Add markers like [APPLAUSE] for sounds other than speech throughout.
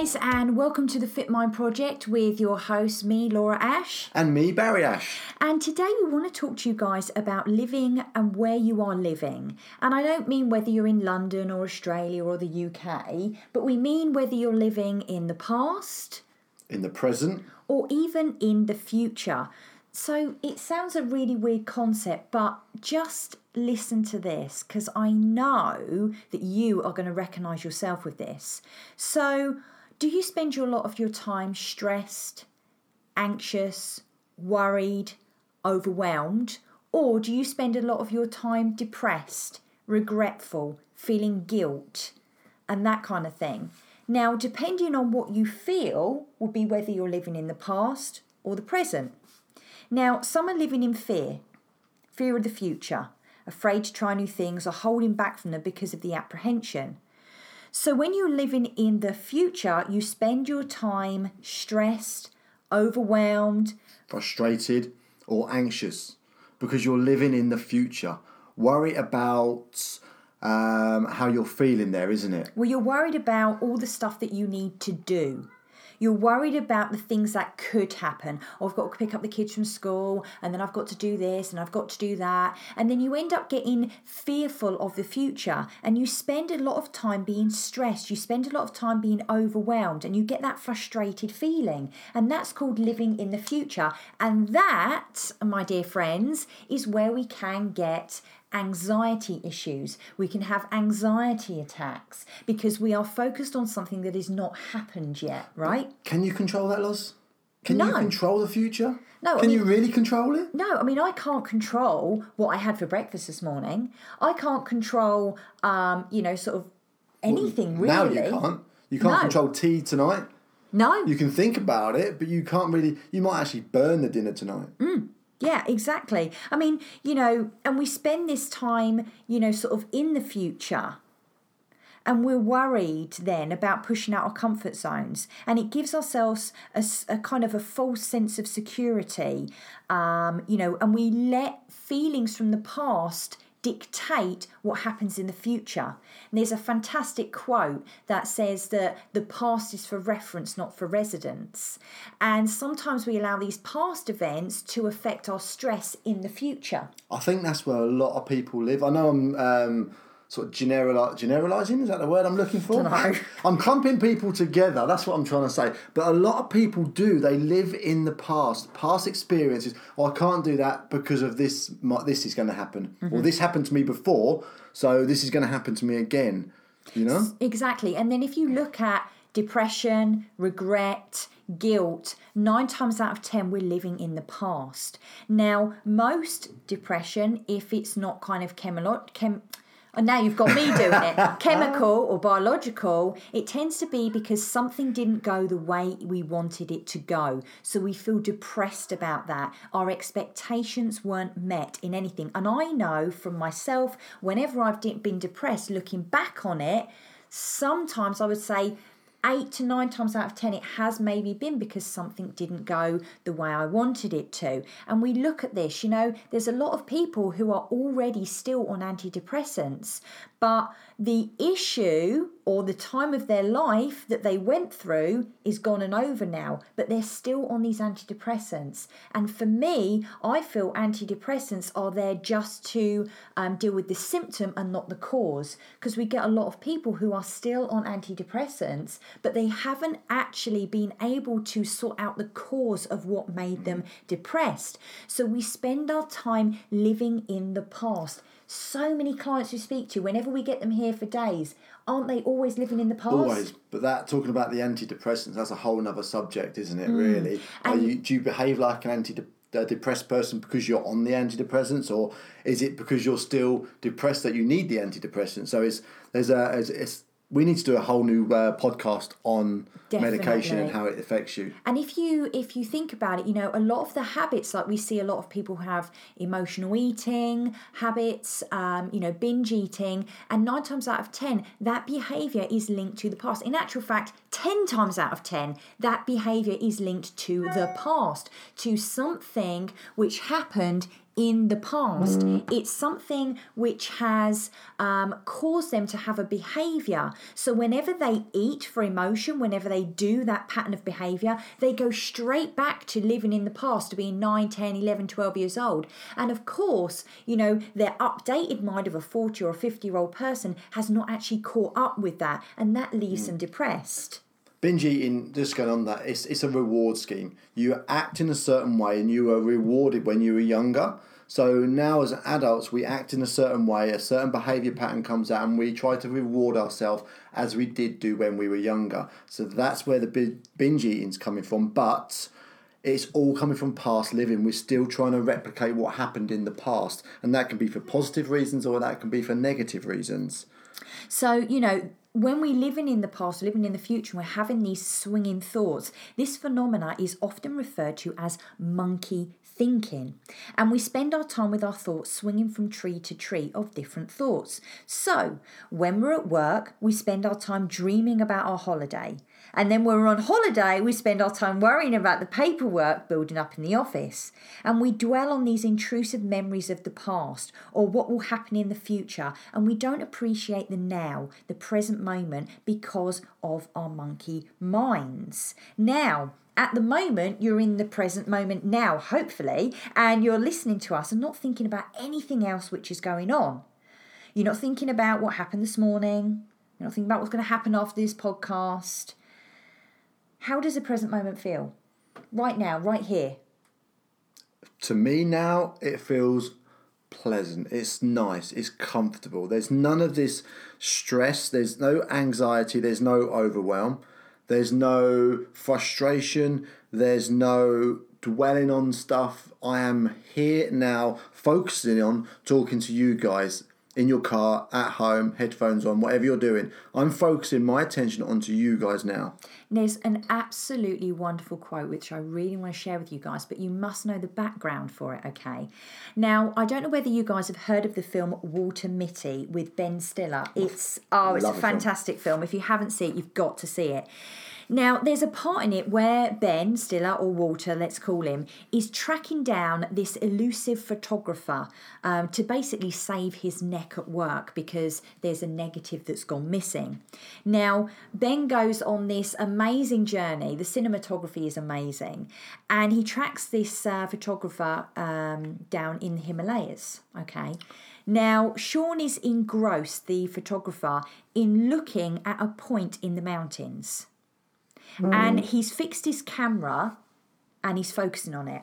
guys, and welcome to the Fit Mind Project with your host, me, Laura Ash. And me, Barry Ash. And today we want to talk to you guys about living and where you are living. And I don't mean whether you're in London or Australia or the UK, but we mean whether you're living in the past, In the present, or even in the future. So it sounds a really weird concept, but just listen to this because I know that you are going to recognize yourself with this. So, do you spend your lot of your time stressed, anxious, worried, overwhelmed, or do you spend a lot of your time depressed, regretful, feeling guilt, and that kind of thing? Now, depending on what you feel, will be whether you're living in the past or the present. Now, some are living in fear, fear of the future, afraid to try new things, or holding back from them because of the apprehension. So, when you're living in the future, you spend your time stressed, overwhelmed, frustrated, or anxious because you're living in the future. Worry about um, how you're feeling there, isn't it? well, you're worried about all the stuff that you need to do. You're worried about the things that could happen. Oh, I've got to pick up the kids from school, and then I've got to do this, and I've got to do that. And then you end up getting fearful of the future, and you spend a lot of time being stressed. You spend a lot of time being overwhelmed, and you get that frustrated feeling. And that's called living in the future. And that, my dear friends, is where we can get anxiety issues. We can have anxiety attacks because we are focused on something that has not happened yet, right? Can you control that, Loz? Can you control the future? No, I Can you really control it? No, I mean I can't control what I had for breakfast this morning. I can't control, um, you know, sort of anything really. Now you can't. You can't No. control tea tonight. No. You can think about it, but you can't really. You might actually burn the dinner tonight. Yeah, exactly. I mean, you know, and we spend this time, you know, sort of in the future. And we're worried then about pushing out our comfort zones. And it gives ourselves a, a kind of a false sense of security, um, you know, and we let feelings from the past dictate what happens in the future. And there's a fantastic quote that says that the past is for reference, not for residence. And sometimes we allow these past events to affect our stress in the future. I think that's where a lot of people live. I know I'm um, sort of generali- generalizing. Is that the word I'm looking for? [LAUGHS] I'm clumping people together. That's what I'm trying to say. But a lot of people do. They live in the past, past experiences. Oh, I can't do that because of this. My, this is going to happen, Mm-hmm. or this happened to me before, so this is going to happen to me again. You know? Exactly. And then if you look at depression, regret, guilt, nine times out of ten, we're living in the past. Now, most depression, if it's not kind of chemical, chem, and now you've got me doing it, [LAUGHS] chemical or biological, it tends to be because something didn't go the way we wanted it to go. So we feel depressed about that. Our expectations weren't met in anything. And I know from myself, whenever I've been depressed, looking back on it, sometimes I would say eight to nine times out of ten, it has maybe been because something didn't go the way I wanted it to. And we look at this, you know, there's a lot of people who are already still on antidepressants, but the issue or the time of their life that they went through is gone and over now, but they're still on these antidepressants. And for me, I feel antidepressants are there just to um, deal with the symptom and not the cause, because we get a lot of people who are still on antidepressants, but they haven't actually been able to sort out the cause of what made them depressed. So we spend our time living in the past. So many clients we speak to, whenever we get them here for days, aren't they always living in the past? Always, but that talking about the antidepressants, that's a whole other subject, isn't it? Really, are Mm. And- you do you behave like an anti a depressed person because you're on the antidepressants, or is it because you're still depressed that you need the antidepressant? So it's there's a it's, it's we need to do a whole new uh, podcast on medication and how it affects you. And if you if you think about it, you know, a lot of the habits, like we see a lot of people have emotional eating habits, um, you know, binge eating, and nine times out of ten, that behavior is linked to the past. In actual fact, ten times out of ten, that behavior is linked to the past, to something which happened in the past. It's something which has um, caused them to have a behavior. So, whenever they eat for emotion, whenever they do that pattern of behavior, they go straight back to living in the past, to being 9, 10, 11, 12 years old. And of course, you know, their updated mind of a 40 or 50 year old person has not actually caught up with that, and that leaves them depressed. Binge eating, just going on that, it's, it's a reward scheme. You act in a certain way and you were rewarded when you were younger. So now, as adults, we act in a certain way, a certain behavior pattern comes out, and we try to reward ourselves as we did do when we were younger. So that's where the binge eating's coming from. But it's all coming from past living. We're still trying to replicate what happened in the past, and that can be for positive reasons or that can be for negative reasons. So, you know, when we're living in the past, living in the future, and we're having these swinging thoughts, this phenomena is often referred to as monkey thinking. And we spend our time with our thoughts swinging from tree to tree of different thoughts. So, when we're at work, we spend our time dreaming about our holiday. And then when we're on holiday, we spend our time worrying about the paperwork building up in the office. And we dwell on these intrusive memories of the past or what will happen in the future. And we don't appreciate the now, the present moment, because of our monkey minds. Now, at the moment, you're in the present moment now, hopefully, and you're listening to us and not thinking about anything else which is going on. You're not thinking about what happened this morning. You're not thinking about what's going to happen after this podcast. How does the present moment feel? Right now, right here. To me now, it feels pleasant. It's nice. It's comfortable. There's none of this stress. There's no anxiety. There's no overwhelm. There's no frustration. There's no dwelling on stuff. I am here now, focusing on talking to you guys in your car, at home, headphones on, whatever you're doing. I'm focusing my attention onto you guys now. There's an absolutely wonderful quote which I really want to share with you guys, but you must know the background for it, okay? Now, I don't know whether you guys have heard of the film Walter Mitty with Ben Stiller. It's oh, it's Love a fantastic film. film. If you haven't seen it, you've got to see it. Now, there's a part in it where Ben Stiller, or Walter, let's call him, is tracking down this elusive photographer um, to basically save his neck at work because there's a negative that's gone missing. Now, Ben goes on this amazing journey. The cinematography is amazing. And he tracks this uh, photographer um, down in the Himalayas. Okay. Now, Sean is engrossed, the photographer, in looking at a point in the mountains. Mm. And he's fixed his camera and he's focusing on it.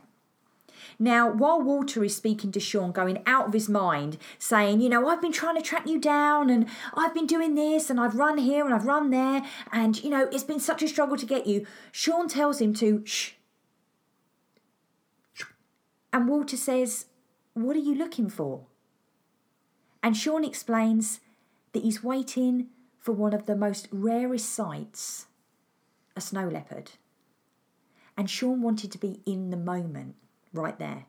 Now, while Walter is speaking to Sean, going out of his mind, saying, You know, I've been trying to track you down and I've been doing this and I've run here and I've run there and, you know, it's been such a struggle to get you. Sean tells him to shh. And Walter says, What are you looking for? And Sean explains that he's waiting for one of the most rarest sights a snow leopard. And Sean wanted to be in the moment right there.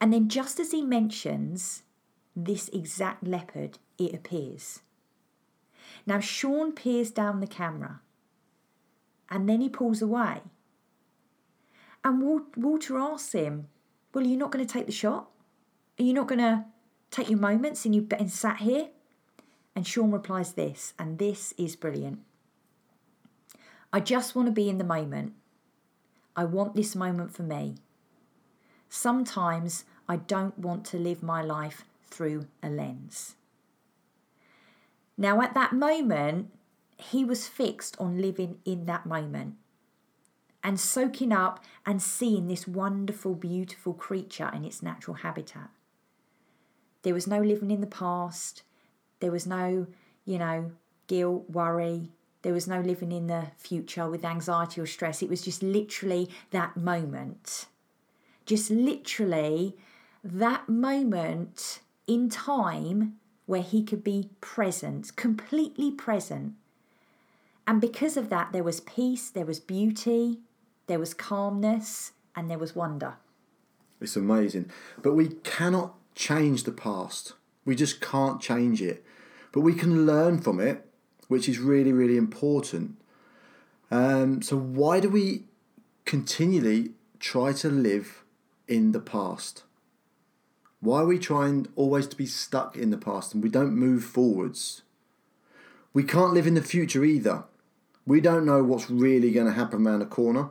And then, just as he mentions this exact leopard, it appears. Now, Sean peers down the camera and then he pulls away. And Walter asks him, Well, are you not going to take the shot? Are you not going to take your moments and you've been sat here? And Sean replies this, and this is brilliant. I just want to be in the moment. I want this moment for me. Sometimes I don't want to live my life through a lens. Now, at that moment, he was fixed on living in that moment and soaking up and seeing this wonderful, beautiful creature in its natural habitat. There was no living in the past. There was no, you know, guilt, worry, there was no living in the future with anxiety or stress. It was just literally that moment. Just literally that moment in time where he could be present, completely present. And because of that, there was peace, there was beauty, there was calmness, and there was wonder. It's amazing. But we cannot change the past. We just can't change it. But we can learn from it which is really, really important. Um, so, why do we continually try to live in the past? Why are we trying always to be stuck in the past and we don't move forwards? We can't live in the future either. We don't know what's really going to happen around the corner.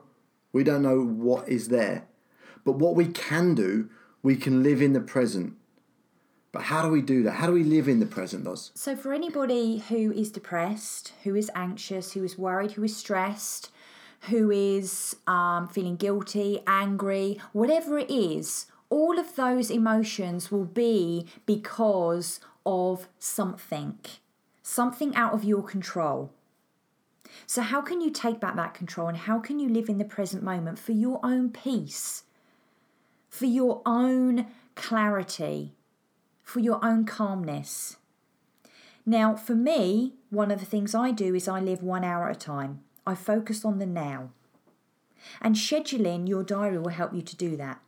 We don't know what is there. But what we can do, we can live in the present. But how do we do that? How do we live in the present, Does? So, for anybody who is depressed, who is anxious, who is worried, who is stressed, who is um, feeling guilty, angry, whatever it is, all of those emotions will be because of something, something out of your control. So, how can you take back that control and how can you live in the present moment for your own peace, for your own clarity, for your own calmness? Now, for me, one of the things I do is I live one hour at a time. I focus on the now. And scheduling your diary will help you to do that.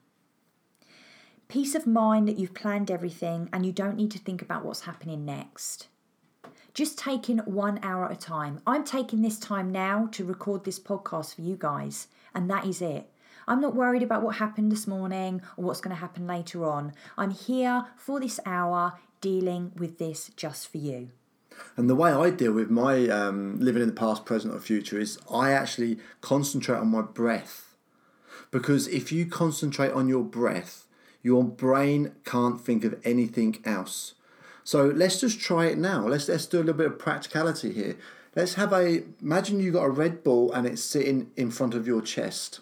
Peace of mind that you've planned everything and you don't need to think about what's happening next. Just taking one hour at a time. I'm taking this time now to record this podcast for you guys, and that is it. I'm not worried about what happened this morning or what's going to happen later on. I'm here for this hour dealing with this just for you. And the way I deal with my um, living in the past, present, or future is I actually concentrate on my breath. Because if you concentrate on your breath, your brain can't think of anything else. So let's just try it now. Let's let's do a little bit of practicality here. Let's have a imagine you got a red ball and it's sitting in front of your chest.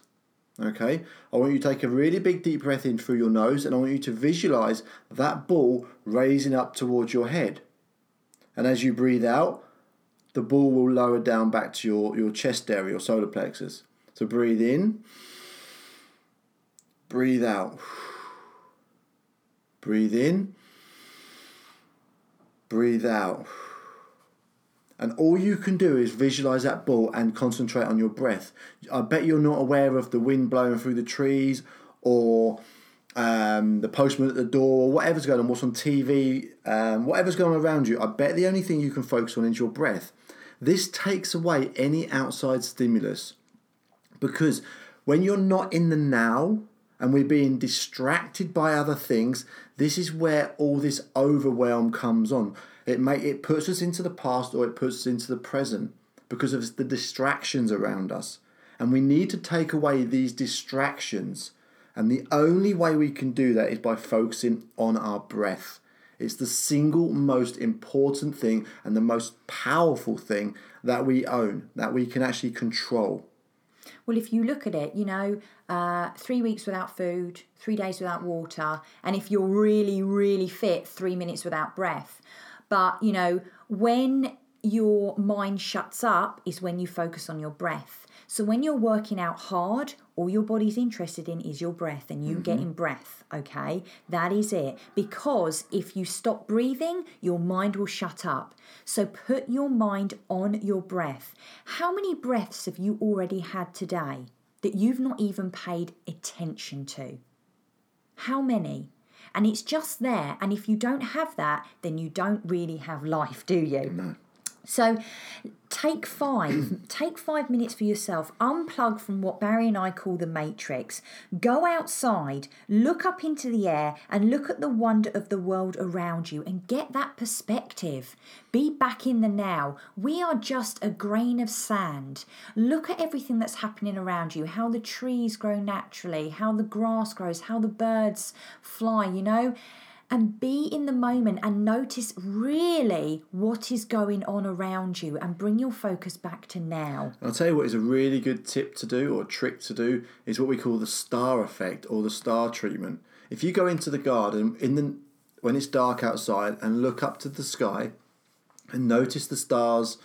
Okay, I want you to take a really big deep breath in through your nose and I want you to visualize that ball raising up towards your head. And as you breathe out, the ball will lower down back to your, your chest area, your solar plexus. So breathe in, breathe out. Breathe in, breathe out. And all you can do is visualize that ball and concentrate on your breath. I bet you're not aware of the wind blowing through the trees or um, the postman at the door, or whatever's going on, what's on TV, um, whatever's going on around you. I bet the only thing you can focus on is your breath. This takes away any outside stimulus because when you're not in the now, and we're being distracted by other things, this is where all this overwhelm comes on. It may it puts us into the past or it puts us into the present because of the distractions around us. And we need to take away these distractions. And the only way we can do that is by focusing on our breath. It's the single most important thing and the most powerful thing that we own, that we can actually control. Well, if you look at it, you know, uh, three weeks without food, three days without water, and if you're really, really fit, three minutes without breath. But, you know, when your mind shuts up is when you focus on your breath. So when you're working out hard, all your body's interested in is your breath and you mm-hmm. getting breath, okay? That is it. Because if you stop breathing, your mind will shut up. So put your mind on your breath. How many breaths have you already had today that you've not even paid attention to? How many? And it's just there. And if you don't have that, then you don't really have life, do you? No. So take five, [CLEARS THROAT] take five minutes for yourself, unplug from what Barry and I call the matrix, go outside, look up into the air, and look at the wonder of the world around you and get that perspective. Be back in the now. We are just a grain of sand. Look at everything that's happening around you how the trees grow naturally, how the grass grows, how the birds fly, you know and be in the moment and notice really what is going on around you and bring your focus back to now. I'll tell you what is a really good tip to do or trick to do is what we call the star effect or the star treatment. If you go into the garden in the when it's dark outside and look up to the sky and notice the stars,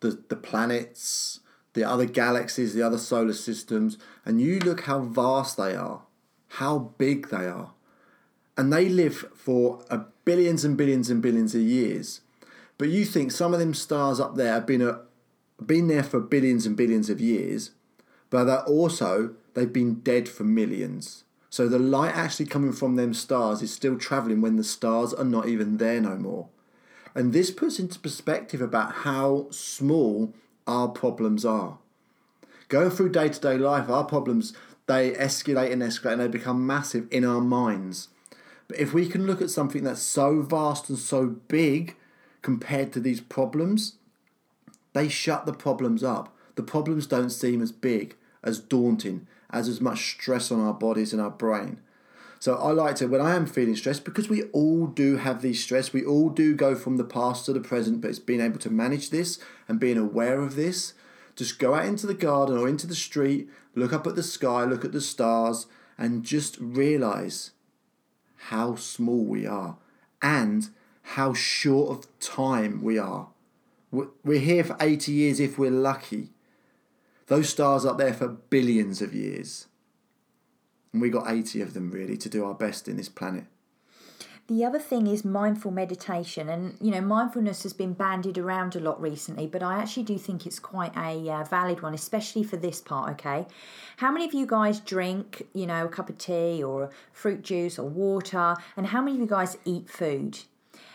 the, the planets, the other galaxies, the other solar systems, and you look how vast they are, how big they are and they live for billions and billions and billions of years. But you think some of them stars up there have been a, been there for billions and billions of years, but that also they've been dead for millions. So the light actually coming from them stars is still traveling when the stars are not even there no more. And this puts into perspective about how small our problems are. Going through day to day life, our problems they escalate and escalate and they become massive in our minds. But if we can look at something that's so vast and so big compared to these problems, they shut the problems up. The problems don't seem as big, as daunting, as as much stress on our bodies and our brain. So I like to, when I am feeling stressed, because we all do have these stress, we all do go from the past to the present, but it's being able to manage this and being aware of this. Just go out into the garden or into the street, look up at the sky, look at the stars, and just realize how small we are and how short of time we are. We're here for 80 years if we're lucky. Those stars up there for billions of years. And we got 80 of them really to do our best in this planet. The other thing is mindful meditation, and you know, mindfulness has been bandied around a lot recently, but I actually do think it's quite a uh, valid one, especially for this part. Okay, how many of you guys drink, you know, a cup of tea or fruit juice or water, and how many of you guys eat food?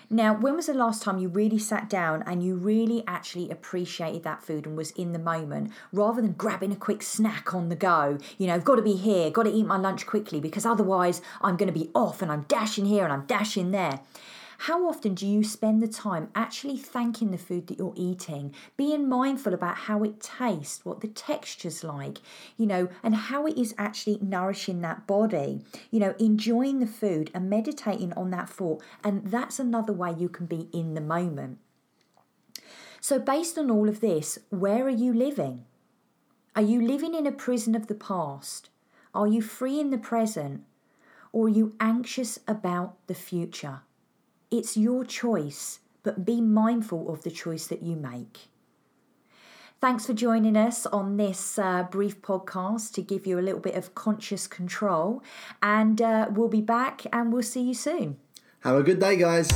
Now, when was the last time you really sat down and you really actually appreciated that food and was in the moment rather than grabbing a quick snack on the go? You know, I've got to be here, got to eat my lunch quickly because otherwise I'm going to be off and I'm dashing here and I'm dashing there. How often do you spend the time actually thanking the food that you're eating, being mindful about how it tastes, what the texture's like, you know, and how it is actually nourishing that body, you know, enjoying the food and meditating on that thought. And that's another way you can be in the moment. So, based on all of this, where are you living? Are you living in a prison of the past? Are you free in the present? Or are you anxious about the future? It's your choice, but be mindful of the choice that you make. Thanks for joining us on this uh, brief podcast to give you a little bit of conscious control. And uh, we'll be back and we'll see you soon. Have a good day, guys.